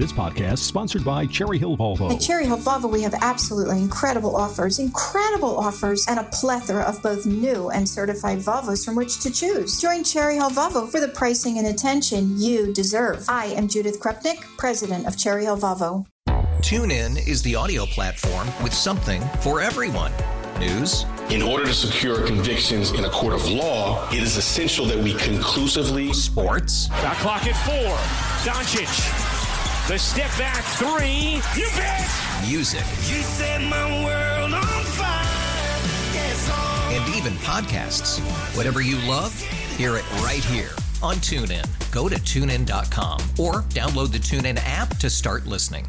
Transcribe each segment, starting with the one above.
This podcast sponsored by Cherry Hill Volvo. At Cherry Hill Volvo, we have absolutely incredible offers, incredible offers, and a plethora of both new and certified Volvos from which to choose. Join Cherry Hill Volvo for the pricing and attention you deserve. I am Judith Krupnik, president of Cherry Hill Volvo. TuneIn is the audio platform with something for everyone. News. In order to secure convictions in a court of law, it is essential that we conclusively. Sports. Got clock at four. Doncic. The step back three. You bet. Music. You set my world on fire. Yes. And even podcasts. Whatever you love, hear it right here on TuneIn. Go to tunein.com or download the TuneIn app to start listening.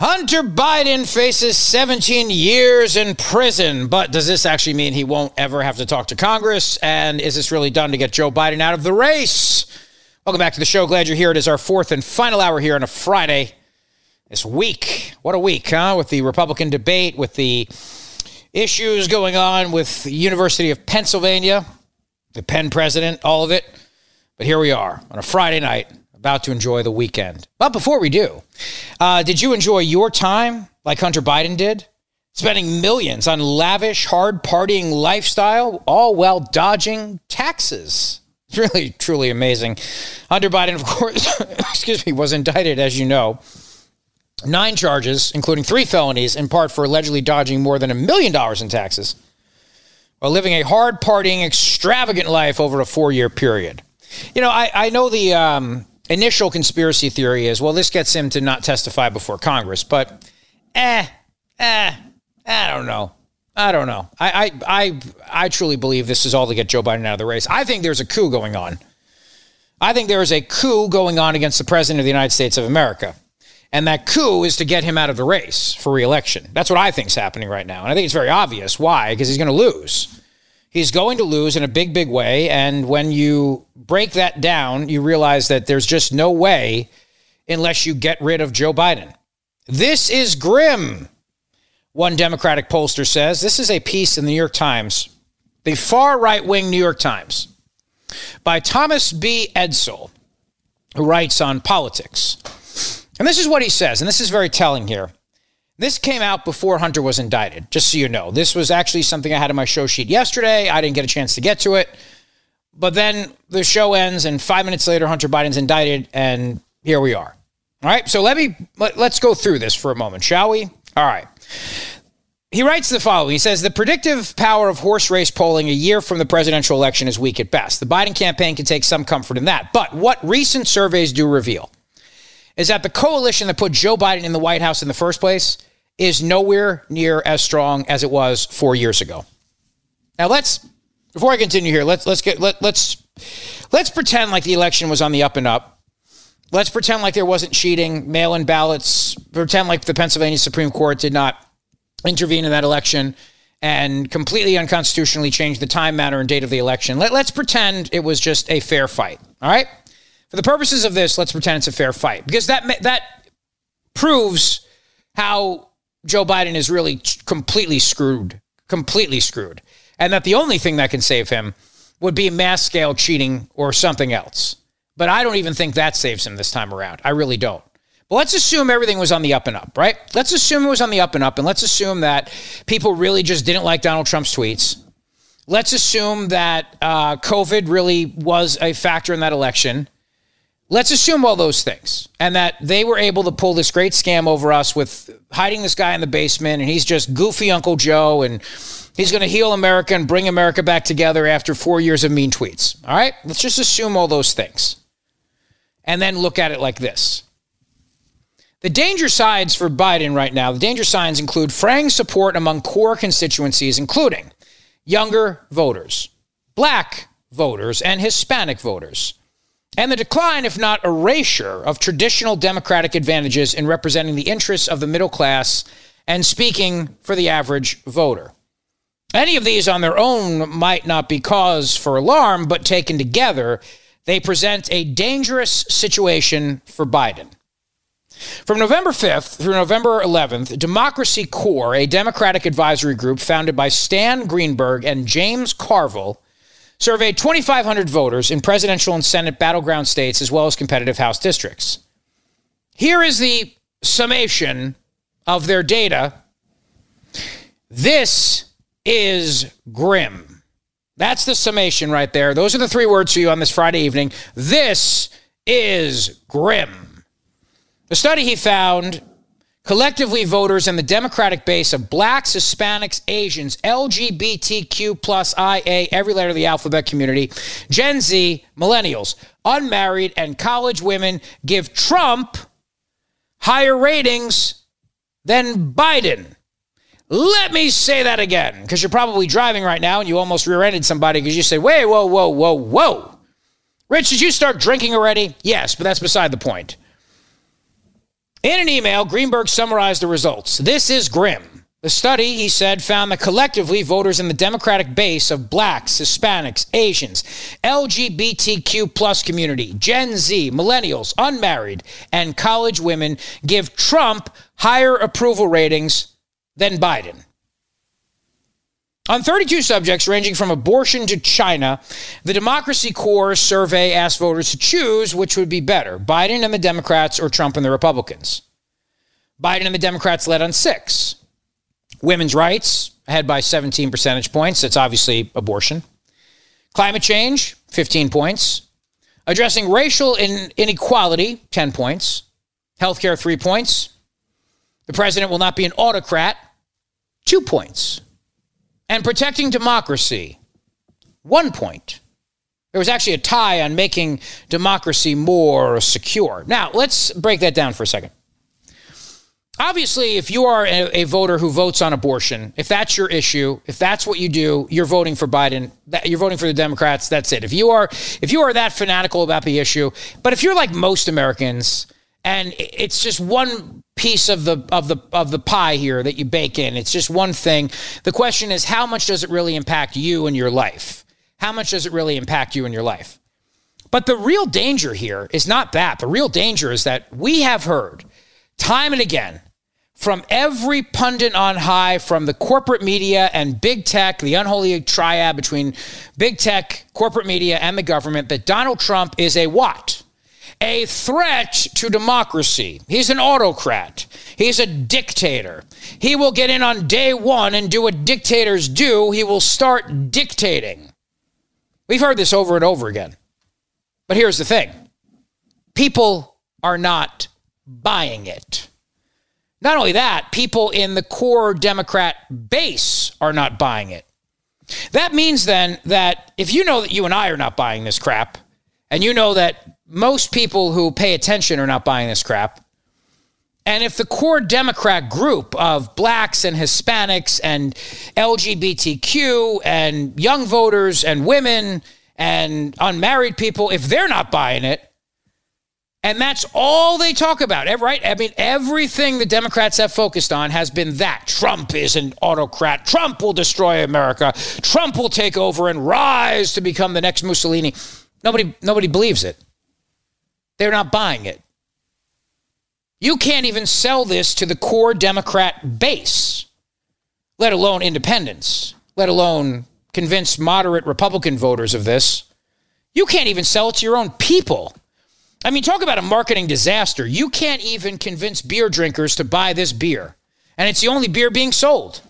Hunter Biden faces 17 years in prison, but does this actually mean he won't ever have to talk to Congress? And is this really done to get Joe Biden out of the race? Welcome back to the show. Glad you're here. It is our fourth and final hour here on a Friday this week. What a week, huh? With the Republican debate, with the issues going on with the University of Pennsylvania, the Penn president, all of it. But here we are on a Friday night, about to enjoy the weekend. But before we do, uh, did you enjoy your time like Hunter Biden did? Spending millions on lavish, hard partying lifestyle, all while dodging taxes. Really, truly amazing. Hunter Biden, of course, excuse me, was indicted, as you know, nine charges, including three felonies, in part for allegedly dodging more than a million dollars in taxes while living a hard partying, extravagant life over a four year period. You know, I, I know the um, initial conspiracy theory is well, this gets him to not testify before Congress, but eh, eh, I don't know. I don't know. I, I I I truly believe this is all to get Joe Biden out of the race. I think there's a coup going on. I think there is a coup going on against the president of the United States of America. And that coup is to get him out of the race for reelection. That's what I think is happening right now. And I think it's very obvious. Why? Because he's going to lose. He's going to lose in a big, big way. And when you break that down, you realize that there's just no way unless you get rid of Joe Biden. This is grim. One Democratic pollster says this is a piece in the New York Times, the far right wing New York Times, by Thomas B. Edsall, who writes on politics. And this is what he says, and this is very telling here. This came out before Hunter was indicted, just so you know. This was actually something I had in my show sheet yesterday. I didn't get a chance to get to it. But then the show ends, and five minutes later, Hunter Biden's indicted, and here we are. All right, so let me let, us go through this for a moment, shall we? All right. He writes the following. He says the predictive power of horse race polling a year from the presidential election is weak at best. The Biden campaign can take some comfort in that. But what recent surveys do reveal is that the coalition that put Joe Biden in the White House in the first place is nowhere near as strong as it was 4 years ago. Now let's before I continue here, let's let's get let, let's let's pretend like the election was on the up and up. Let's pretend like there wasn't cheating, mail-in ballots, pretend like the Pennsylvania Supreme Court did not intervene in that election and completely unconstitutionally change the time, manner, and date of the election. Let, let's pretend it was just a fair fight. All right. For the purposes of this, let's pretend it's a fair fight because that that proves how Joe Biden is really completely screwed, completely screwed, and that the only thing that can save him would be mass scale cheating or something else. But I don't even think that saves him this time around. I really don't. But let's assume everything was on the up and up, right? Let's assume it was on the up and up, and let's assume that people really just didn't like Donald Trump's tweets. Let's assume that uh, COVID really was a factor in that election. Let's assume all those things and that they were able to pull this great scam over us with hiding this guy in the basement and he's just goofy Uncle Joe and he's going to heal America and bring America back together after four years of mean tweets. All right? Let's just assume all those things and then look at it like this. The danger signs for Biden right now, the danger signs include fraying support among core constituencies, including younger voters, black voters, and Hispanic voters, and the decline, if not erasure, of traditional Democratic advantages in representing the interests of the middle class and speaking for the average voter. Any of these on their own might not be cause for alarm, but taken together, they present a dangerous situation for Biden. From November 5th through November 11th, Democracy Corps, a Democratic advisory group founded by Stan Greenberg and James Carville, surveyed 2,500 voters in presidential and Senate battleground states as well as competitive House districts. Here is the summation of their data. This is grim. That's the summation right there. Those are the three words for you on this Friday evening. This is grim. The study he found collectively voters in the Democratic base of blacks, Hispanics, Asians, LGBTQ plus IA, every letter of the alphabet community, Gen Z, millennials, unmarried, and college women give Trump higher ratings than Biden. Let me say that again, because you're probably driving right now and you almost rear ended somebody because you say, wait, whoa, whoa, whoa, whoa. Rich, did you start drinking already? Yes, but that's beside the point. In an email, Greenberg summarized the results. This is grim. The study, he said, found that collectively voters in the Democratic base of blacks, Hispanics, Asians, LGBTQ plus community, Gen Z, millennials, unmarried, and college women give Trump higher approval ratings than Biden. On 32 subjects ranging from abortion to China, the Democracy Corps survey asked voters to choose which would be better Biden and the Democrats or Trump and the Republicans. Biden and the Democrats led on six. Women's rights, ahead by 17 percentage points. That's obviously abortion. Climate change, 15 points. Addressing racial inequality, 10 points. Healthcare, three points. The president will not be an autocrat, two points and protecting democracy, one point. There was actually a tie on making democracy more secure. Now, let's break that down for a second. Obviously, if you are a, a, voter who votes on abortion, if that's your issue, if that's what you do, you're voting for Biden. You're voting for the Democrats. That's it. If you are, if you are that fanatical about the issue, but if you're like most Americans, and it's just one piece of the of the of the pie here that you bake in. It's just one thing. The question is how much does it really impact you and your life? How much does it really impact you and your life? But the real danger here is not that. The real danger is that we have heard time and again from every pundit on high, from the corporate media and big tech, the unholy triad between big tech, corporate media, and the government, that Donald Trump is a what? A threat to democracy. He's an autocrat. He's a dictator. He will get in on day one and do what dictators do. He will start dictating. We've heard this over and over again. But here's the thing people are not buying it. Not only that, people in the core Democrat base are not buying it. That means then that if you know that you and I are not buying this crap, and you know that most people who pay attention are not buying this crap. And if the core Democrat group of blacks and Hispanics and LGBTQ and young voters and women and unmarried people, if they're not buying it, and that's all they talk about, right? I mean, everything the Democrats have focused on has been that Trump is an autocrat. Trump will destroy America. Trump will take over and rise to become the next Mussolini. Nobody, nobody believes it. They're not buying it. You can't even sell this to the core Democrat base, let alone independents, let alone convince moderate Republican voters of this. You can't even sell it to your own people. I mean, talk about a marketing disaster. You can't even convince beer drinkers to buy this beer, and it's the only beer being sold.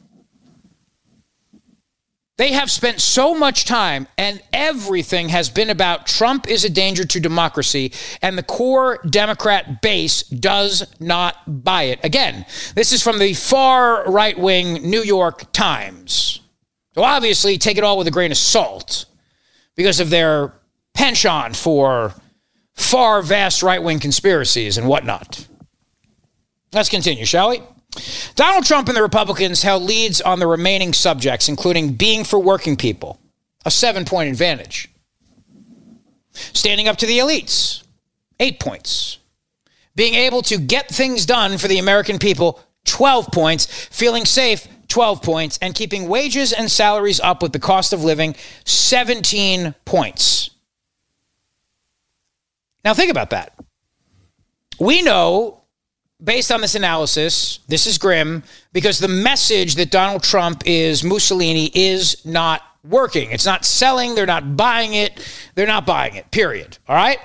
They have spent so much time, and everything has been about Trump is a danger to democracy, and the core Democrat base does not buy it. Again, this is from the far right wing New York Times. So obviously, take it all with a grain of salt because of their penchant for far vast right wing conspiracies and whatnot. Let's continue, shall we? Donald Trump and the Republicans held leads on the remaining subjects, including being for working people, a seven point advantage. Standing up to the elites, eight points. Being able to get things done for the American people, 12 points. Feeling safe, 12 points. And keeping wages and salaries up with the cost of living, 17 points. Now, think about that. We know based on this analysis, this is grim because the message that Donald Trump is Mussolini is not working. It's not selling. They're not buying it. They're not buying it, period. All right?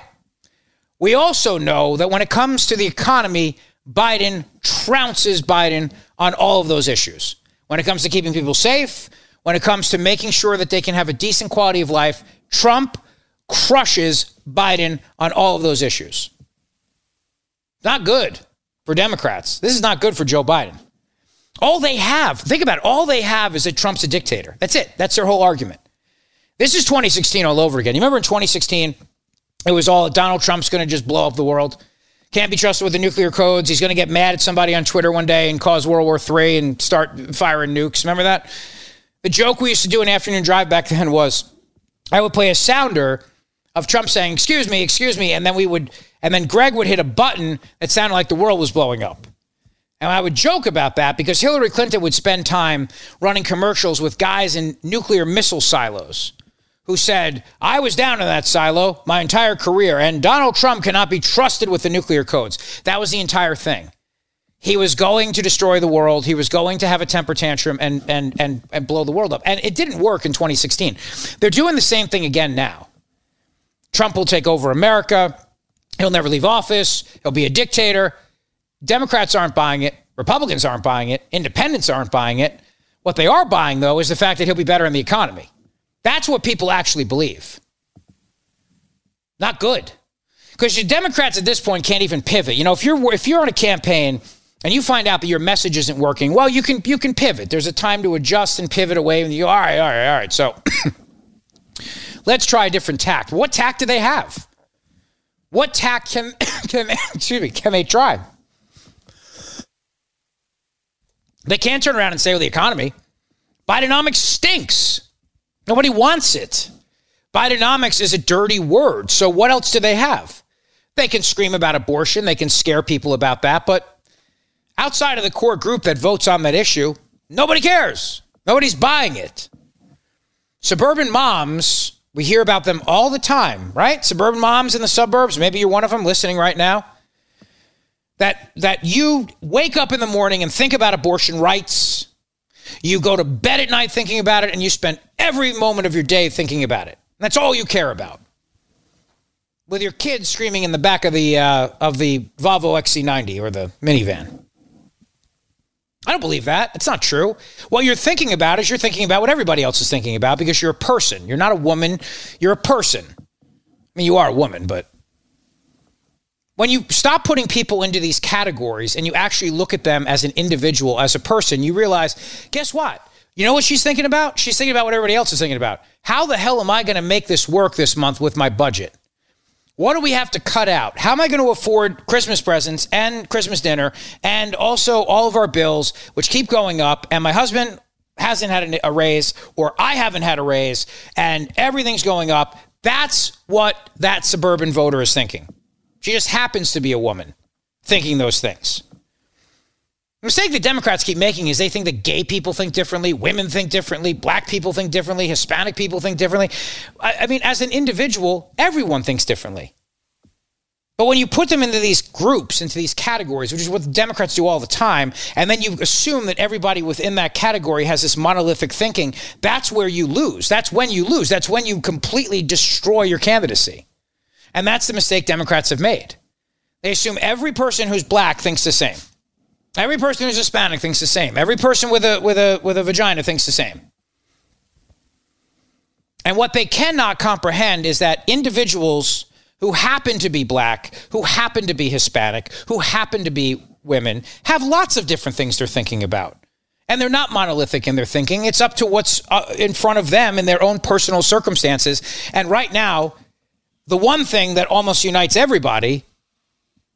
We also know that when it comes to the economy, Biden trounces Biden on all of those issues. When it comes to keeping people safe, when it comes to making sure that they can have a decent quality of life, Trump crushes Biden on all of those issues. Not good for Democrats. This is not good for Joe Biden. All they have, think about it, all they have is that Trump's a dictator. That's it. That's their whole argument. This is 2016 all over again. You remember in 2016, it was all Donald Trump's going to just blow up the world. Can't be trusted with the nuclear codes. He's going to get mad at somebody on Twitter one day and cause World War III and start firing nukes. Remember that? The joke we used to do in afternoon drive back then was I would play a sounder of Trump saying, "Excuse me, excuse me," and then we would, and then Greg would hit a button that sounded like the world was blowing up. And I would joke about that because Hillary Clinton would spend time running commercials with guys in nuclear missile silos who said, I was down in that silo my entire career, and Donald Trump cannot be trusted with the nuclear codes. That was the entire thing. He was going to destroy the world. He was going to have a temper tantrum and, and, and, and blow the world up. And it didn't work in 2016. They're doing the same thing again now. Trump will take over America. He'll never leave office. He'll be a dictator. Democrats aren't buying it. Republicans aren't buying it. Independents aren't buying it. What they are buying, though, is the fact that he'll be better in the economy. That's what people actually believe. Not good. Because the Democrats at this point can't even pivot. You know, if you're if you're on a campaign and you find out that your message isn't working, well, you can you can pivot. There's a time to adjust and pivot away. And you all right, all right, all right. So let's try a different tact. What tact do they have? What tact can, can excuse me can they try? They can't turn around and say, well, the economy, Bidenomics stinks. Nobody wants it. Bidenomics is a dirty word. So what else do they have? They can scream about abortion, they can scare people about that, but outside of the core group that votes on that issue, nobody cares. Nobody's buying it. Suburban moms, we hear about them all the time, right? Suburban moms in the suburbs, maybe you're one of them listening right now. That that you wake up in the morning and think about abortion rights you go to bed at night thinking about it, and you spend every moment of your day thinking about it. That's all you care about. With your kids screaming in the back of the uh, of the Volvo XC90 or the minivan. I don't believe that. It's not true. What you're thinking about is you're thinking about what everybody else is thinking about because you're a person. You're not a woman. You're a person. I mean, you are a woman, but when you stop putting people into these categories and you actually look at them as an individual, as a person, you realize, guess what? You know what she's thinking about? She's thinking about what everybody else is thinking about. How the hell am I going to make this work this month with my budget? What do we have to cut out? How am I going to afford Christmas presents and Christmas dinner and also all of our bills, which keep going up? And my husband hasn't had a raise, or I haven't had a raise, and everything's going up. That's what that suburban voter is thinking. She just happens to be a woman thinking those things. The mistake the Democrats keep making is they think that gay people think differently, women think differently, black people think differently, Hispanic people think differently. I, I mean, as an individual, everyone thinks differently. But when you put them into these groups, into these categories, which is what the Democrats do all the time, and then you assume that everybody within that category has this monolithic thinking, that's where you lose. That's when you lose. That's when you completely destroy your candidacy. And that's the mistake Democrats have made. They assume every person who's black thinks the same. Every person who's Hispanic thinks the same. Every person with a with a with a vagina thinks the same. And what they cannot comprehend is that individuals who happen to be black, who happen to be Hispanic, who happen to be women have lots of different things they're thinking about. And they're not monolithic in their thinking. It's up to what's uh, in front of them in their own personal circumstances. And right now, the one thing that almost unites everybody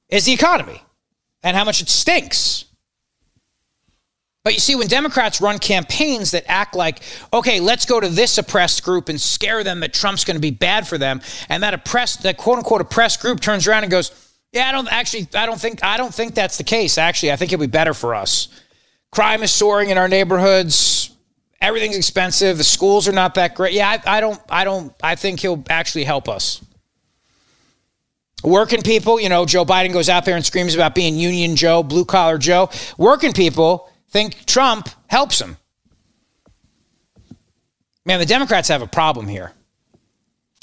is the economy and how much it stinks. But you see, when Democrats run campaigns that act like, okay, let's go to this oppressed group and scare them that Trump's going to be bad for them, and that oppressed, that quote unquote oppressed group turns around and goes, yeah, I don't actually, I don't think, I don't think that's the case. Actually, I think it'll be better for us. Crime is soaring in our neighborhoods. Everything's expensive. The schools are not that great. Yeah, I, I don't, I don't, I think he'll actually help us. Working people, you know, Joe Biden goes out there and screams about being Union Joe, blue collar Joe. Working people think Trump helps him. Man, the Democrats have a problem here.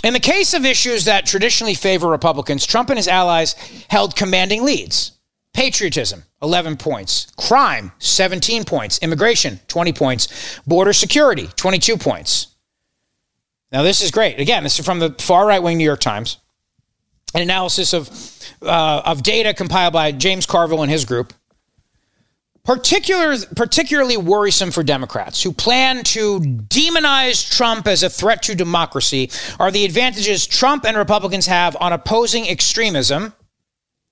In the case of issues that traditionally favor Republicans, Trump and his allies held commanding leads. Patriotism, 11 points. Crime, 17 points. Immigration, 20 points. Border security, 22 points. Now, this is great. Again, this is from the far right wing New York Times. An analysis of, uh, of data compiled by James Carville and his group. Particular, particularly worrisome for Democrats who plan to demonize Trump as a threat to democracy are the advantages Trump and Republicans have on opposing extremism,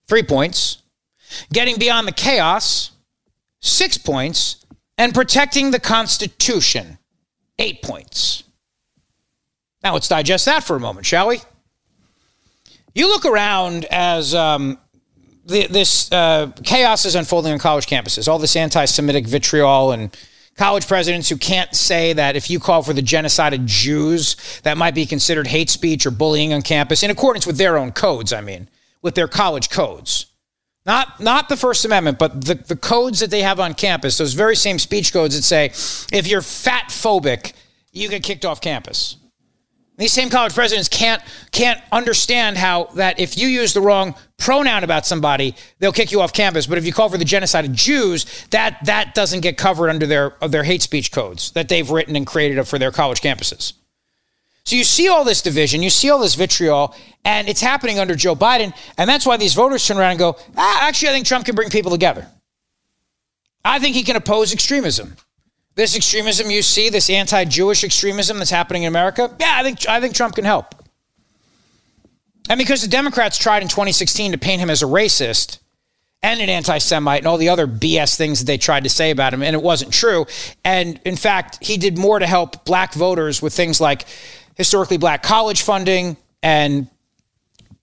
three points, getting beyond the chaos, six points, and protecting the Constitution, eight points. Now let's digest that for a moment, shall we? You look around as um, the, this uh, chaos is unfolding on college campuses, all this anti Semitic vitriol and college presidents who can't say that if you call for the genocide of Jews, that might be considered hate speech or bullying on campus in accordance with their own codes, I mean, with their college codes. Not, not the First Amendment, but the, the codes that they have on campus, those very same speech codes that say if you're fat phobic, you get kicked off campus. These same college presidents can't can't understand how that if you use the wrong pronoun about somebody, they'll kick you off campus. But if you call for the genocide of Jews, that that doesn't get covered under their of their hate speech codes that they've written and created for their college campuses. So you see all this division, you see all this vitriol, and it's happening under Joe Biden, and that's why these voters turn around and go, ah, actually, I think Trump can bring people together. I think he can oppose extremism. This extremism you see, this anti-Jewish extremism that's happening in America, yeah, I think I think Trump can help. And because the Democrats tried in 2016 to paint him as a racist and an anti-Semite and all the other BS things that they tried to say about him, and it wasn't true. And in fact, he did more to help black voters with things like historically black college funding and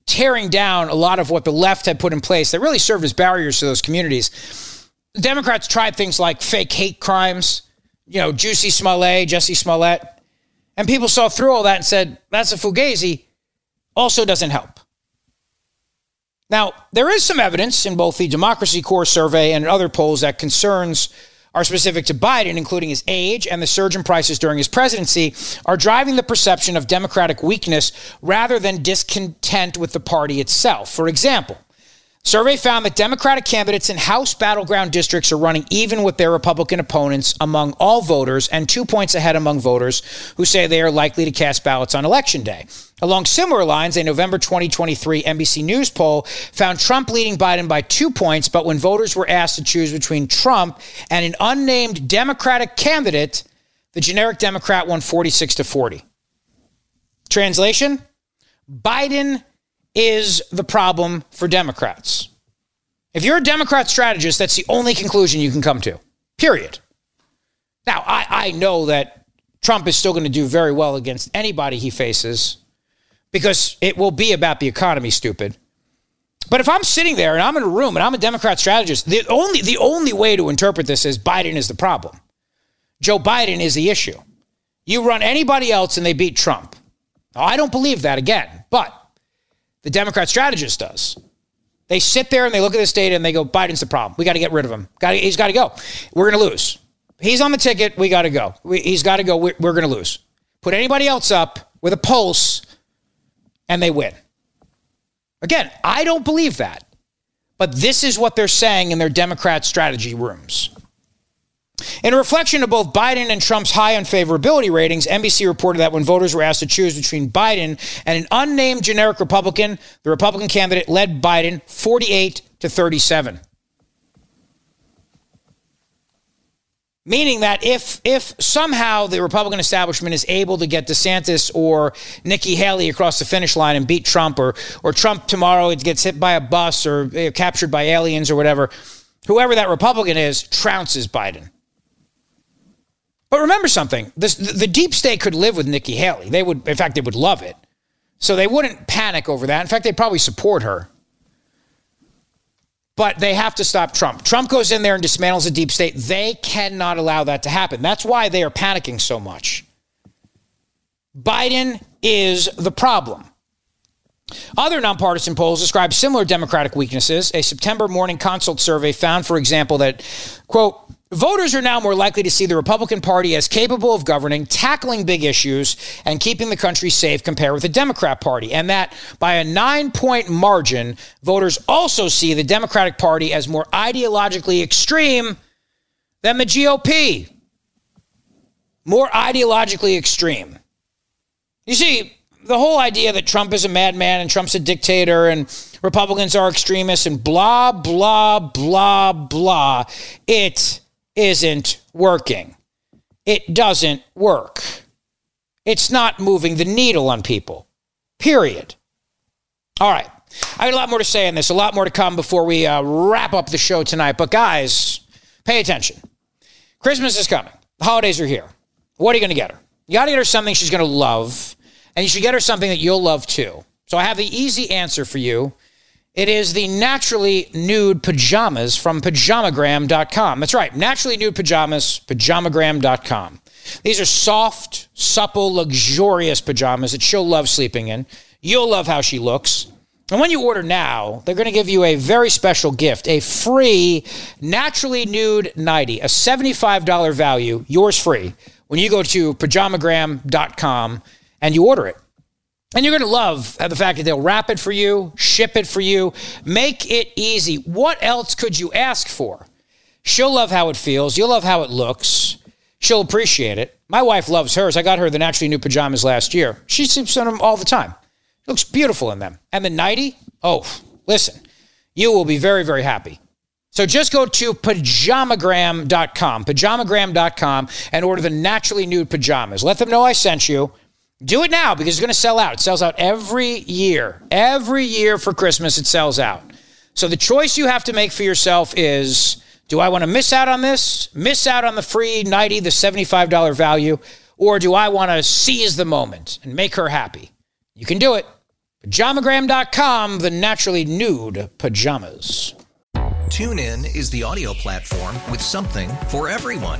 tearing down a lot of what the left had put in place that really served as barriers to those communities. The Democrats tried things like fake hate crimes you know, Juicy Smollett, Jesse Smollett. And people saw through all that and said, that's a Fugazi. Also doesn't help. Now, there is some evidence in both the Democracy Corps survey and other polls that concerns are specific to Biden, including his age and the surge in prices during his presidency, are driving the perception of Democratic weakness rather than discontent with the party itself. For example, Survey found that Democratic candidates in House battleground districts are running even with their Republican opponents among all voters and two points ahead among voters who say they are likely to cast ballots on election day. Along similar lines, a November 2023 NBC News poll found Trump leading Biden by two points, but when voters were asked to choose between Trump and an unnamed Democratic candidate, the generic Democrat won 46 to 40. Translation Biden is the problem for Democrats. If you're a Democrat strategist, that's the only conclusion you can come to, period. Now, I, I know that Trump is still going to do very well against anybody he faces because it will be about the economy, stupid. But if I'm sitting there and I'm in a room and I'm a Democrat strategist, the only, the only way to interpret this is Biden is the problem. Joe Biden is the issue. You run anybody else and they beat Trump. Now, I don't believe that again, but the Democrat strategist does. They sit there and they look at this data and they go, Biden's the problem. We got to get rid of him. Got he's got to go. We're going to lose. He's on the ticket. We got to go. We, he's got to go. We're, we're going to lose. Put anybody else up with a pulse and they win. Again, I don't believe that. But this is what they're saying in their Democrat strategy rooms. In a reflection of both Biden and Trump's high unfavorability ratings, NBC reported that when voters were asked to choose between Biden and an unnamed generic Republican, the Republican candidate led Biden 48 to 37. Meaning that if if somehow the Republican establishment is able to get DeSantis or Nikki Haley across the finish line and beat Trump, or or Trump tomorrow gets hit by a bus or captured by aliens or whatever, whoever that Republican is trounces Biden. But remember something: this, the deep state could live with Nikki Haley. They would, in fact, they would love it. So they wouldn't panic over that. In fact, they'd probably support her. But they have to stop Trump. Trump goes in there and dismantles the deep state. They cannot allow that to happen. That's why they are panicking so much. Biden is the problem. Other nonpartisan polls describe similar Democratic weaknesses. A September morning consult survey found, for example, that, quote, Voters are now more likely to see the Republican Party as capable of governing, tackling big issues, and keeping the country safe compared with the Democrat Party. And that by a nine point margin, voters also see the Democratic Party as more ideologically extreme than the GOP. More ideologically extreme. You see, the whole idea that Trump is a madman and Trump's a dictator and Republicans are extremists and blah, blah, blah, blah, it isn't working. It doesn't work. It's not moving the needle on people, period. All right. I got a lot more to say on this, a lot more to come before we uh, wrap up the show tonight. But guys, pay attention. Christmas is coming. The holidays are here. What are you going to get her? You got to get her something she's going to love, and you should get her something that you'll love too. So I have the easy answer for you. It is the naturally nude pajamas from pajamagram.com. That's right, naturally nude pajamas, pajamagram.com. These are soft, supple, luxurious pajamas that she'll love sleeping in. You'll love how she looks. And when you order now, they're going to give you a very special gift a free naturally nude nightie, a $75 value, yours free, when you go to pajamagram.com and you order it. And you're going to love the fact that they'll wrap it for you, ship it for you, make it easy. What else could you ask for? She'll love how it feels. You'll love how it looks. She'll appreciate it. My wife loves hers. I got her the naturally new pajamas last year. She sleeps in them all the time. Looks beautiful in them. And the nightie, oh, listen, you will be very, very happy. So just go to pajamagram.com, pajamagram.com, and order the naturally nude pajamas. Let them know I sent you. Do it now because it's going to sell out. It sells out every year. Every year for Christmas, it sells out. So the choice you have to make for yourself is do I want to miss out on this, miss out on the free nightie, the $75 value, or do I want to seize the moment and make her happy? You can do it. Pajamagram.com, the naturally nude pajamas. TuneIn is the audio platform with something for everyone.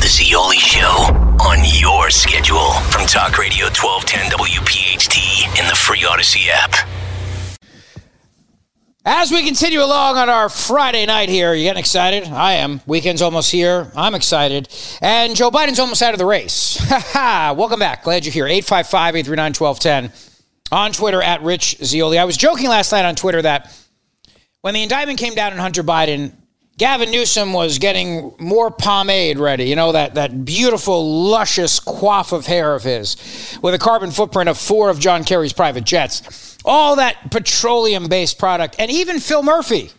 The Zeoli Show on your schedule from Talk Radio 1210 WPHT in the free Audacy app. As we continue along on our Friday night here, you getting excited? I am. Weekend's almost here. I'm excited. And Joe Biden's almost out of the race. Welcome back. Glad you're here. 855 839 1210 on Twitter at Rich Zeoli. I was joking last night on Twitter that when the indictment came down in Hunter Biden, Gavin Newsom was getting more pomade ready, you know, that, that beautiful, luscious coif of hair of his with a carbon footprint of four of John Kerry's private jets. All that petroleum based product. And even Phil Murphy,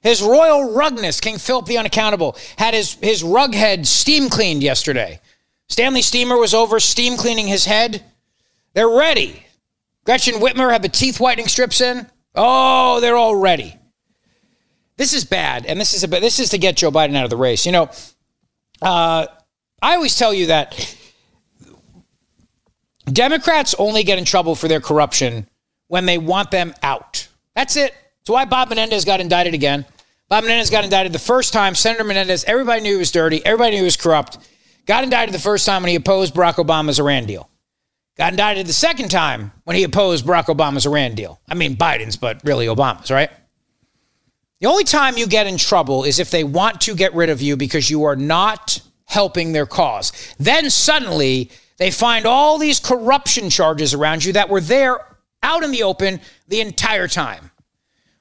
his royal rugness, King Philip the Unaccountable, had his, his rug head steam cleaned yesterday. Stanley Steamer was over steam cleaning his head. They're ready. Gretchen Whitmer had the teeth whitening strips in. Oh, they're all ready. This is bad, and this is a this is to get Joe Biden out of the race. You know, uh, I always tell you that Democrats only get in trouble for their corruption when they want them out. That's it. That's why Bob Menendez got indicted again. Bob Menendez got indicted the first time. Senator Menendez, everybody knew he was dirty. Everybody knew he was corrupt. Got indicted the first time when he opposed Barack Obama's Iran deal. Got indicted the second time when he opposed Barack Obama's Iran deal. I mean, Biden's, but really Obama's, right? The only time you get in trouble is if they want to get rid of you because you are not helping their cause. Then suddenly they find all these corruption charges around you that were there out in the open the entire time.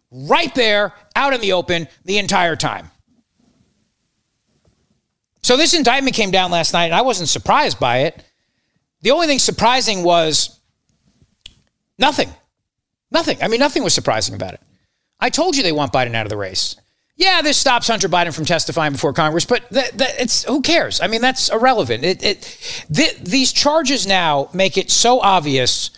Right there, out in the open the entire time. So this indictment came down last night, and I wasn't surprised by it. The only thing surprising was nothing. Nothing. I mean, nothing was surprising about it. I told you they want Biden out of the race. Yeah, this stops Hunter Biden from testifying before Congress, but that, that, it's who cares? I mean, that's irrelevant. It, it th- these charges now make it so obvious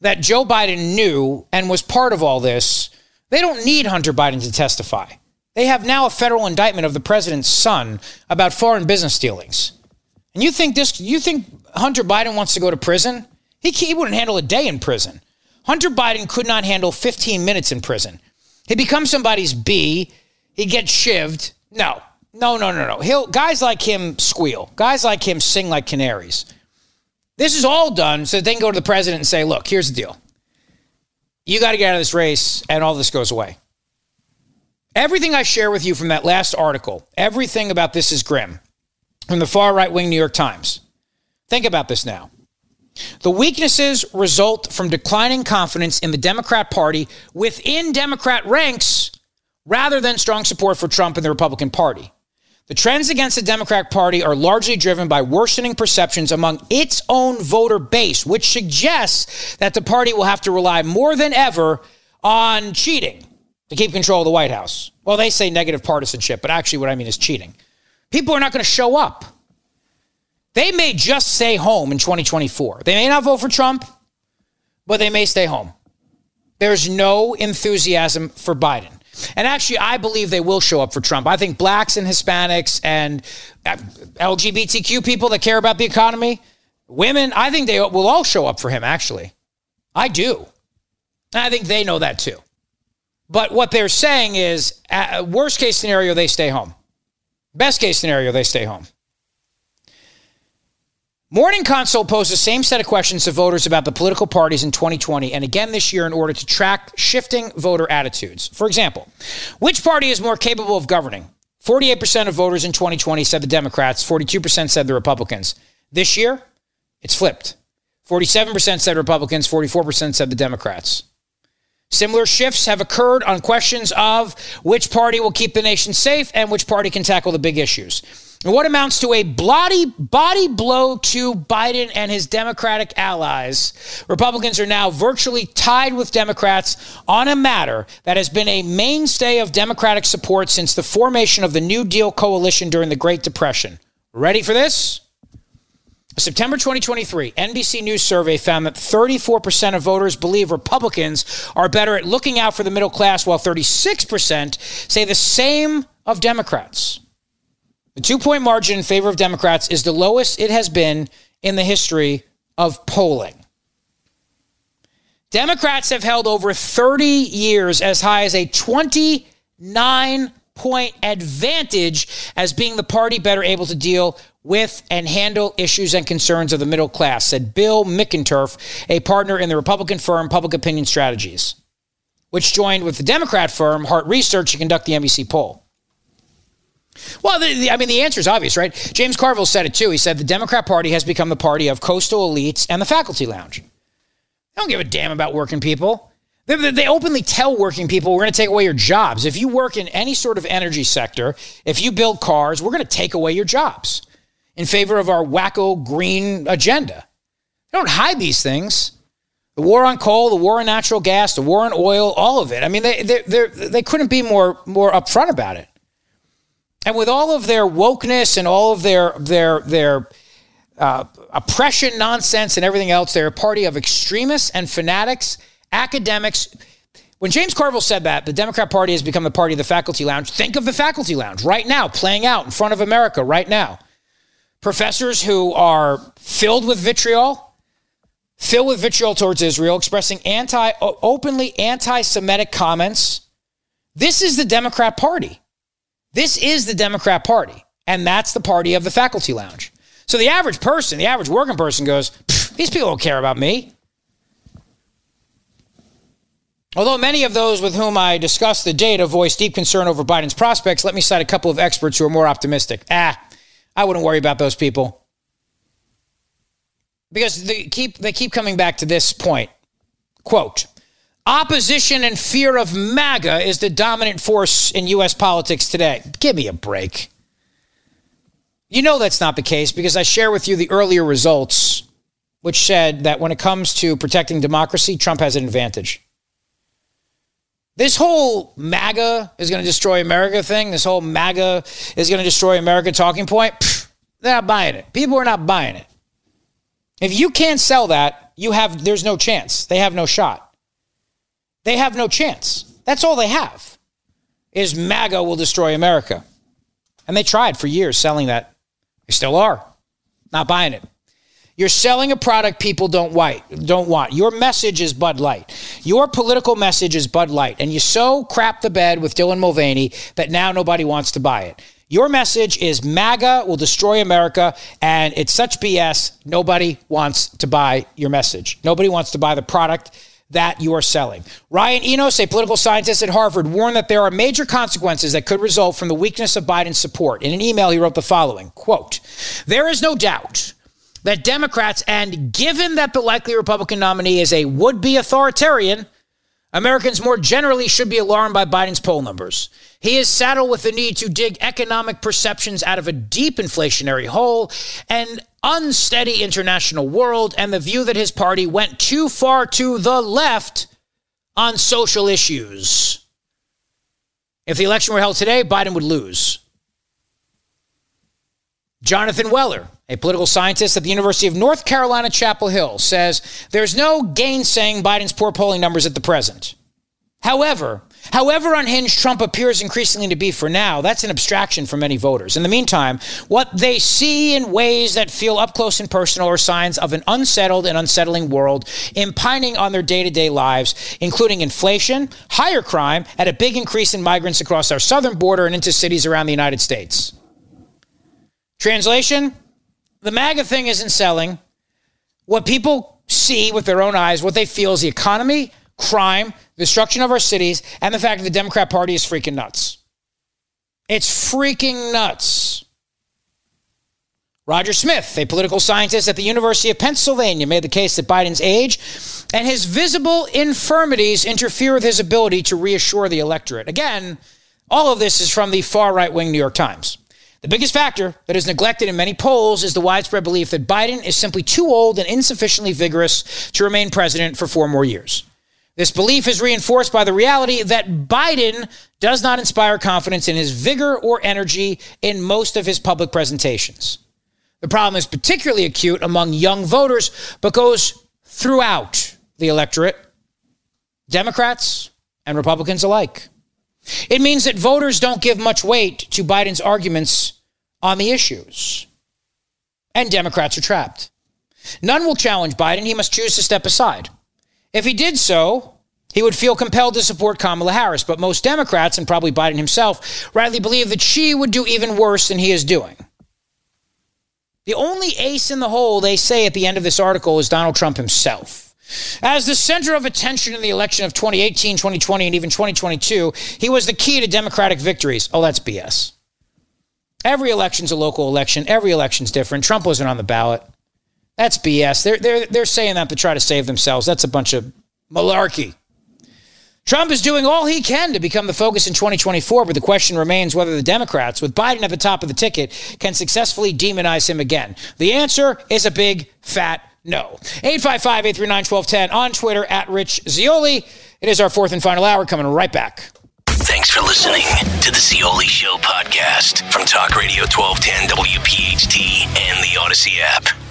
that Joe Biden knew and was part of all this. They don't need Hunter Biden to testify. They have now a federal indictment of the president's son about foreign business dealings. And you think this? You think Hunter Biden wants to go to prison? He, he wouldn't handle a day in prison. Hunter Biden could not handle 15 minutes in prison. He becomes somebody's B. He gets shivved. No, no, no, no, no. He'll guys like him squeal. Guys like him sing like canaries. This is all done so they can go to the president and say, "Look, here's the deal. You got to get out of this race, and all this goes away." Everything I share with you from that last article, everything about this is grim, from the far right wing New York Times. Think about this now. The weaknesses result from declining confidence in the Democrat Party within Democrat ranks rather than strong support for Trump and the Republican Party. The trends against the Democrat Party are largely driven by worsening perceptions among its own voter base, which suggests that the party will have to rely more than ever on cheating to keep control of the White House. Well, they say negative partisanship, but actually, what I mean is cheating. People are not going to show up. They may just stay home in 2024. They may not vote for Trump, but they may stay home. There's no enthusiasm for Biden. And actually, I believe they will show up for Trump. I think blacks and Hispanics and uh, LGBTQ people that care about the economy, women, I think they will all show up for him, actually. I do. I think they know that too. But what they're saying is, uh, worst case scenario, they stay home. Best case scenario, they stay home. Morning Consult posed the same set of questions to voters about the political parties in 2020 and again this year in order to track shifting voter attitudes. For example, which party is more capable of governing? 48% of voters in 2020 said the Democrats, 42% said the Republicans. This year, it's flipped. 47% said Republicans, 44% said the Democrats. Similar shifts have occurred on questions of which party will keep the nation safe and which party can tackle the big issues. What amounts to a bloody body blow to Biden and his Democratic allies. Republicans are now virtually tied with Democrats on a matter that has been a mainstay of Democratic support since the formation of the New Deal coalition during the Great Depression. Ready for this? September 2023 NBC News survey found that 34% of voters believe Republicans are better at looking out for the middle class, while 36% say the same of Democrats. The two point margin in favor of Democrats is the lowest it has been in the history of polling. Democrats have held over 30 years as high as a 29 point advantage as being the party better able to deal with and handle issues and concerns of the middle class, said Bill McInturff, a partner in the Republican firm Public Opinion Strategies, which joined with the Democrat firm Hart Research to conduct the NBC poll. Well, the, the, I mean, the answer is obvious, right? James Carville said it too. He said the Democrat Party has become the party of coastal elites and the faculty lounge. They don't give a damn about working people. They, they openly tell working people, we're going to take away your jobs. If you work in any sort of energy sector, if you build cars, we're going to take away your jobs in favor of our wacko green agenda. They don't hide these things. The war on coal, the war on natural gas, the war on oil, all of it. I mean, they, they, they couldn't be more, more upfront about it. And with all of their wokeness and all of their, their, their uh, oppression nonsense and everything else, they're a party of extremists and fanatics academics. When James Carville said that, the Democrat Party has become the party of the faculty lounge. Think of the faculty lounge right now, playing out in front of America right now. Professors who are filled with vitriol, filled with vitriol towards Israel, expressing anti, openly anti-Semitic comments. This is the Democrat Party. This is the Democrat Party, and that's the party of the faculty lounge. So the average person, the average working person goes, these people don't care about me. Although many of those with whom I discussed the data voice deep concern over Biden's prospects, let me cite a couple of experts who are more optimistic. Ah, I wouldn't worry about those people. Because they keep they keep coming back to this point. Quote, opposition and fear of MAGA is the dominant force in US politics today. Give me a break. You know that's not the case because I share with you the earlier results which said that when it comes to protecting democracy, Trump has an advantage. This whole MAGA is going to destroy America thing, this whole MAGA is going to destroy America talking point, pff, they're not buying it. People are not buying it. If you can't sell that, you have there's no chance. They have no shot. They have no chance. That's all they have. Is MAGA will destroy America. And they tried for years selling that. They still are. Not buying it. You're selling a product people don't white, don't want. Your message is Bud Light. Your political message is Bud Light. And you so crap the bed with Dylan Mulvaney that now nobody wants to buy it. Your message is MAGA will destroy America, and it's such BS. Nobody wants to buy your message. Nobody wants to buy the product that you are selling. Ryan Enos, a political scientist at Harvard, warned that there are major consequences that could result from the weakness of Biden's support. In an email, he wrote the following quote, There is no doubt that Democrats, and given that the likely Republican nominee is a would be authoritarian, Americans more generally should be alarmed by Biden's poll numbers. He is saddled with the need to dig economic perceptions out of a deep inflationary hole, an unsteady international world, and the view that his party went too far to the left on social issues. If the election were held today, Biden would lose. Jonathan Weiler, a political scientist at the University of North Carolina, Chapel Hill, says there's no gainsaying Biden's poor polling numbers at the present. However, however unhinged Trump appears increasingly to be for now, that's an abstraction for many voters. In the meantime, what they see in ways that feel up close and personal are signs of an unsettled and unsettling world impining on their day to day lives, including inflation, higher crime, and a big increase in migrants across our southern border and into cities around the United States. Translation The MAGA thing isn't selling. What people see with their own eyes, what they feel is the economy, crime, destruction of our cities, and the fact that the Democrat Party is freaking nuts. It's freaking nuts. Roger Smith, a political scientist at the University of Pennsylvania, made the case that Biden's age and his visible infirmities interfere with his ability to reassure the electorate. Again, all of this is from the far right wing New York Times. The biggest factor that is neglected in many polls is the widespread belief that Biden is simply too old and insufficiently vigorous to remain president for four more years. This belief is reinforced by the reality that Biden does not inspire confidence in his vigor or energy in most of his public presentations. The problem is particularly acute among young voters, but goes throughout the electorate, Democrats and Republicans alike. It means that voters don't give much weight to Biden's arguments on the issues. And Democrats are trapped. None will challenge Biden. He must choose to step aside. If he did so, he would feel compelled to support Kamala Harris. But most Democrats, and probably Biden himself, rightly believe that she would do even worse than he is doing. The only ace in the hole, they say at the end of this article, is Donald Trump himself. As the center of attention in the election of 2018, 2020, and even 2022, he was the key to Democratic victories. Oh, that's BS. Every election's a local election. Every election's different. Trump wasn't on the ballot. That's BS. They're, they're, they're saying that to try to save themselves. That's a bunch of malarkey. Trump is doing all he can to become the focus in 2024, but the question remains whether the Democrats, with Biden at the top of the ticket, can successfully demonize him again. The answer is a big, fat no. 855 839 1210 on Twitter at Rich Zeoli. It is our fourth and final hour coming right back. Thanks for listening to the Zeoli Show podcast from Talk Radio 1210 WPHT and the Audacy app.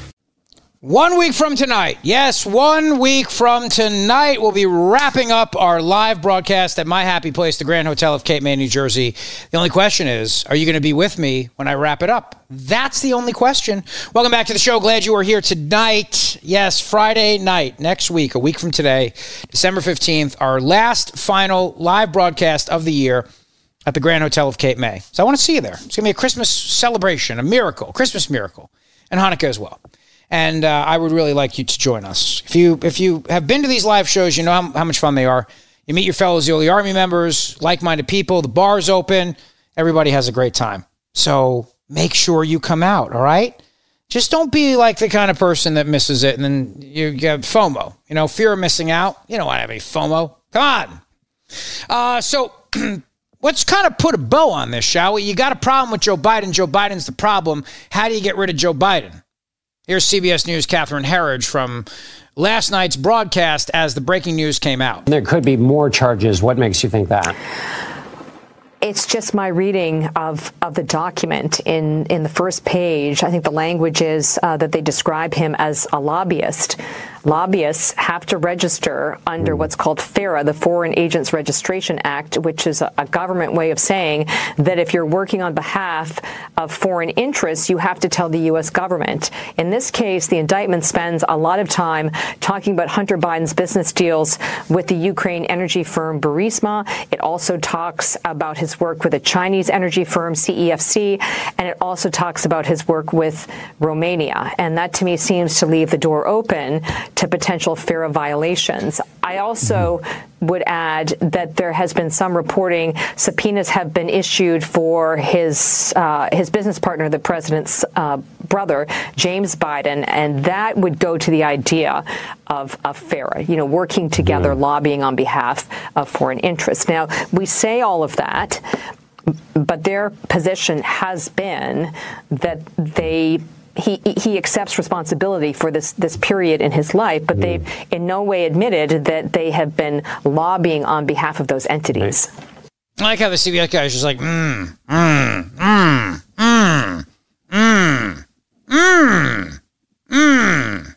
One week from tonight, yes, one week from tonight, we'll be wrapping up our live broadcast at my happy place, the Grand Hotel of Cape May, New Jersey. The only question is, are you going to be with me when I wrap it up? That's the only question. Welcome back to the show. Glad you are here tonight. Yes, Friday night, next week, a week from today, December 15th, our last final live broadcast of the year at the Grand Hotel of Cape May. So I want to see you there. It's going to be a Christmas celebration, a miracle, Christmas miracle. and Hanukkah as well. And uh, I would really like you to join us. If you if you have been to these live shows, you know how, how much fun they are. You meet your fellow Zeoli Army members, like minded people. The bar's open. Everybody has a great time. So make sure you come out. All right. Just don't be like the kind of person that misses it and then you get FOMO. You know, fear of missing out. You don't want to have any FOMO. Come on. Uh, so let's kind of put a bow on this, shall we? You got a problem with Joe Biden. Joe Biden's the problem. How do you get rid of Joe Biden? Here's CBS News' Catherine Herridge from last night's broadcast as the breaking news came out. There could be more charges. What makes you think that? It's just my reading of, of the document. In, in the first page, I think the language is uh, that they describe him as a lobbyist. Lobbyists have to register under hmm. what's called FARA, the Foreign Agents Registration Act, which is a, a government way of saying that if you're working on behalf of foreign interests, you have to tell the U.S. government. In this case, the indictment spends a lot of time talking about Hunter Biden's business deals with the Ukraine energy firm Burisma. It also talks about his work with a Chinese energy firm, CEFC, and it also talks about his work with Romania. And that to me seems to leave the door open to potential FARA violations. I also would add that there has been some reporting subpoenas have been issued for his uh, his business partner, the president's uh, brother, James Biden, and that would go to the idea of, of FARA, you know, working together, lobbying on behalf of foreign interests. Now, we say all of that, but their position has been that they he he accepts responsibility for this this period in his life, but they've in no way admitted that they have been lobbying on behalf of those entities. I like how the CBS guy is just like, mm, mm, mm, mm, mm, mm, mm.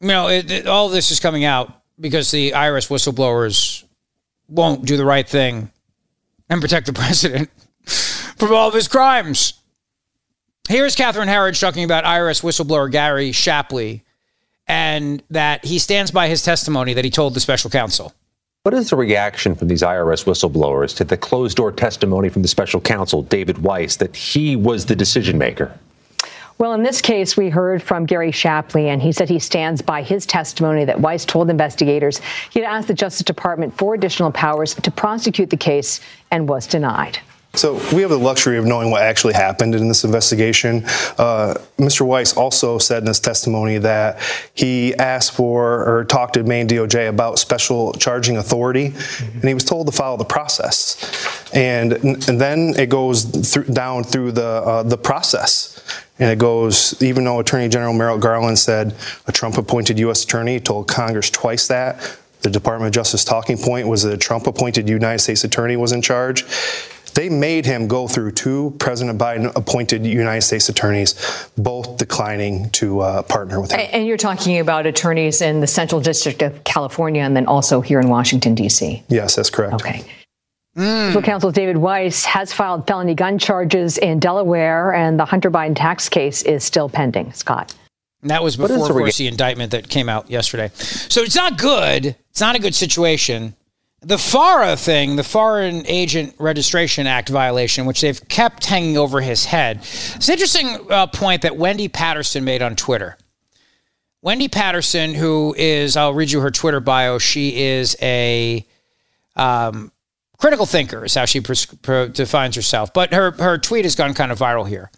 You know, it, it- all this is coming out because the IRS whistleblowers won't do the right thing and protect the president from all of his crimes. Here's Catherine Herridge talking about IRS whistleblower Gary Shapley and that he stands by his testimony that he told the special counsel. What is the reaction from these IRS whistleblowers to the closed door testimony from the special counsel, David Weiss, that he was the decision maker? Well, in this case, we heard from Gary Shapley, and he said he stands by his testimony that Weiss told investigators he had asked the Justice Department for additional powers to prosecute the case and was denied. So we have the luxury of knowing what actually happened in this investigation. Uh, Mr. Weiss also said in his testimony that he asked for or talked to main DOJ about special charging authority, and he was told to follow the process. And, and then it goes down through the uh, the process. And it goes, even though Attorney General Merrick Garland said a Trump appointed U.S. attorney told Congress twice that, the Department of Justice talking point was that a Trump appointed United States attorney was in charge. They made him go through two President Biden appointed United States attorneys, both declining to uh, partner with him. And and you're talking about attorneys in the Central District of California and then also here in Washington, D.C. Yes, that's correct. Okay. Special counsel David Weiss has filed felony gun charges in Delaware, and the Hunter Biden tax case is still pending. Scott. And that was before, of course, the indictment that came out yesterday. So it's not good. It's not a good situation. The FARA thing, the Foreign Agent Registration Act violation, which they've kept hanging over his head. It's an interesting uh, point that Wendy Patterson made on Twitter. Wendy Patterson, who is, I'll read you her Twitter bio. She is a um, critical thinker, is how she pres- defines herself. But her, her tweet has gone kind of viral here.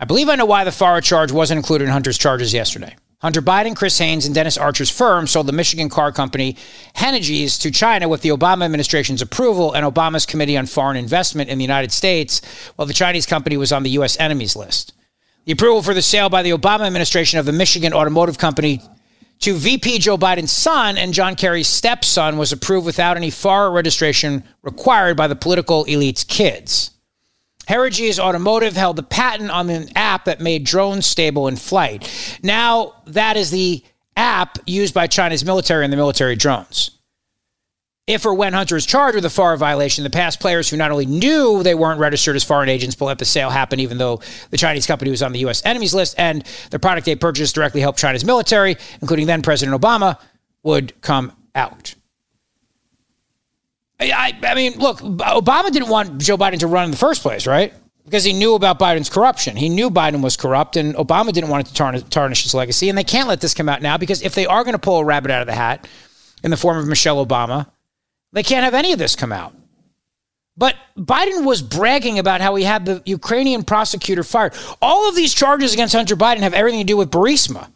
I believe I know why the FARA charge wasn't included in Hunter's charges yesterday. Hunter Biden, Chris Heinz, and Dennis Archer's firm sold the Michigan car company Henniges to China with the Obama administration's approval and Obama's Committee on Foreign Investment in the United States, while the Chinese company was on the U.S. enemies list. The approval for the sale by the Obama administration of the Michigan Automotive Company to VP Joe Biden's son and John Kerry's stepson was approved without any FARA registration required by the political elite's kids. Henniges Automotive held the patent on an app that made drones stable in flight. Now, that is the app used by China's military and the military drones. If or when Hunter is charged with a FAR violation, the past players who not only knew they weren't registered as foreign agents but let the sale happen even though the Chinese company was on the U.S. enemies list and the product they purchased directly helped China's military, including then President Obama, would come out. I, I mean, look, Obama didn't want Joe Biden to run in the first place, right? because he knew about Biden's corruption. He knew Biden was corrupt, and Obama didn't want it to tarnish, tarnish his legacy. And they can't let this come out now because if they are going to pull a rabbit out of the hat in the form of Michelle Obama, they can't have any of this come out. But Biden was bragging about how he had the Ukrainian prosecutor fired. All of these charges against Hunter Biden have everything to do with Burisma.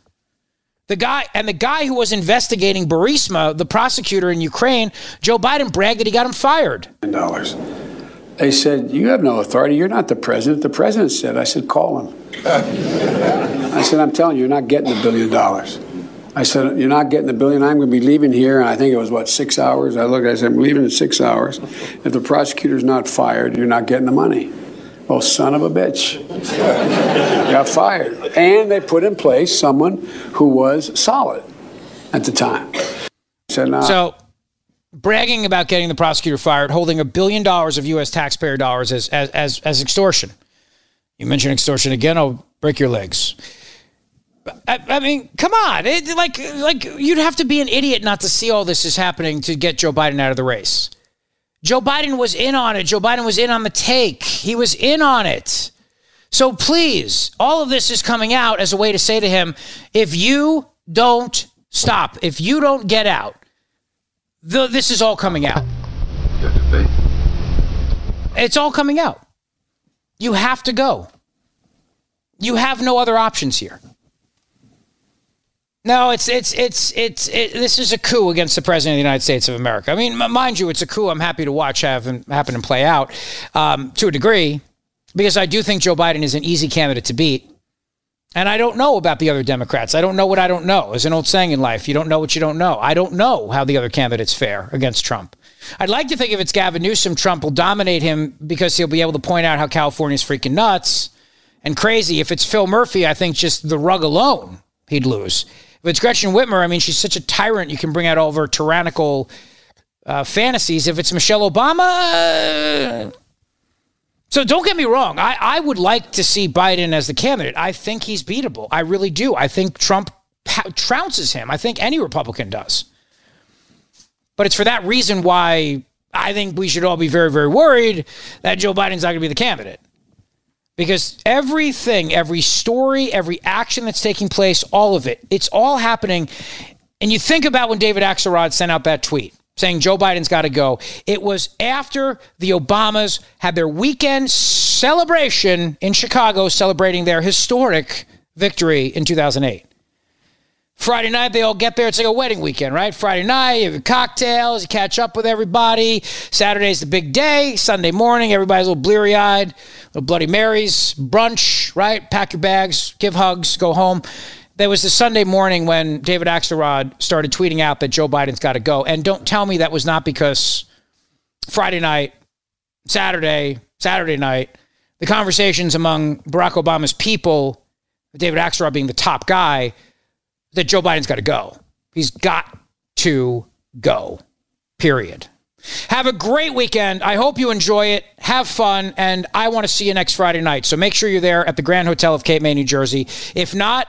The guy and the guy who was investigating Burisma, the prosecutor in Ukraine, Joe Biden bragged that he got him fired. Dollars. They said, You have no authority. You're not the president. The president said, I said, Call him. I said, I'm telling you, you're not getting a billion dollars. I said, You're not getting a billion. I'm going to be leaving here. And I think it was, what, six hours? I looked, I said, I'm leaving in six hours. If the prosecutor's not fired, you're not getting the money. Oh, son of a bitch. Got fired. And they put in place someone who was solid at the time. Said, nah. So, bragging about getting the prosecutor fired, holding a billion dollars of U.S. taxpayer dollars as, as, as, as extortion. You mention extortion again, I'll break your legs. I, I mean, come on! It, like, like you'd have to be an idiot not to see all this is happening to get Joe Biden out of the race. Joe Biden was in on it. Joe Biden was in on the take. He was in on it. So please, all of this is coming out as a way to say to him, if you don't stop, if you don't get out, the, this is all coming out. It's all coming out. You have to go. You have no other options here. No, it's it's it's it's it, this is a coup against the president of the United States of America. I mean, m- mind you, it's a coup. I'm happy to watch happen happen and play out um, to a degree because I do think Joe Biden is an easy candidate to beat. And I don't know about the other Democrats. I don't know what I don't know. There's an old saying in life: you don't know what you don't know. I don't know how the other candidates fare against Trump. I'd like to think if it's Gavin Newsom, Trump will dominate him because he'll be able to point out how California's freaking nuts and crazy. If it's Phil Murphy, I think just the rug alone he'd lose. If it's Gretchen Whitmer, I mean, she's such a tyrant. You can bring out all of her tyrannical uh, fantasies. If it's Michelle Obama, uh, so don't get me wrong. I, I would like to see Biden as the candidate. I think he's beatable. I really do. I think Trump trounces him. I think any Republican does. But it's for that reason why I think we should all be very, very worried that Joe Biden's not going to be the candidate. Because everything, every story, every action that's taking place, all of it, it's all happening. And you think about when David Axelrod sent out that tweet saying Joe Biden's got to go. It was after the Obamas had their weekend celebration in Chicago, celebrating their historic victory in 2008. Friday night, they all get there. It's like a wedding weekend, right? Friday night, you have cocktails, you catch up with everybody. Saturday's the big day. Sunday morning, everybody's a little bleary eyed, little Bloody Marys, brunch, right? Pack your bags, give hugs, go home. There was the Sunday morning when David Axelrod started tweeting out that Joe Biden's got to go. And don't tell me that was not because Friday night, Saturday, Saturday night, the conversations among Barack Obama's people, David Axelrod being the top guy, that Joe Biden's got to go. He's got to go, period. Have a great weekend. I hope you enjoy it. Have fun. And I want to see you next Friday night. So make sure you're there at the Grand Hotel of Cape May, New Jersey. If not,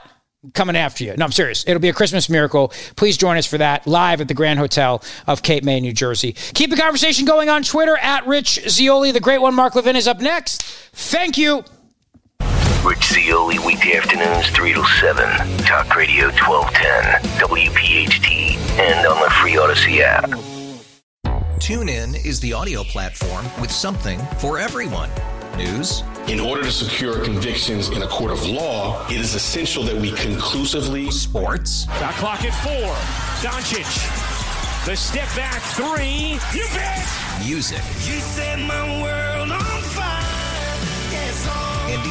coming after you. No, I'm serious. It'll be a Christmas miracle. Please join us for that live at the Grand Hotel of Cape May, New Jersey. Keep the conversation going on Twitter at Rich Zeoli. The great one, Mark Levin, is up next. Thank you. Rich Zeoli, weekday afternoons, 3 to 7. Talk Radio 1210, WPHT, and on the free Audacy app. TuneIn is the audio platform with something for everyone. News. In order to secure convictions in a court of law, it is essential that we conclusively. Sports. Shot clock at four. Doncic. The step back three. You bet. Music. You set my world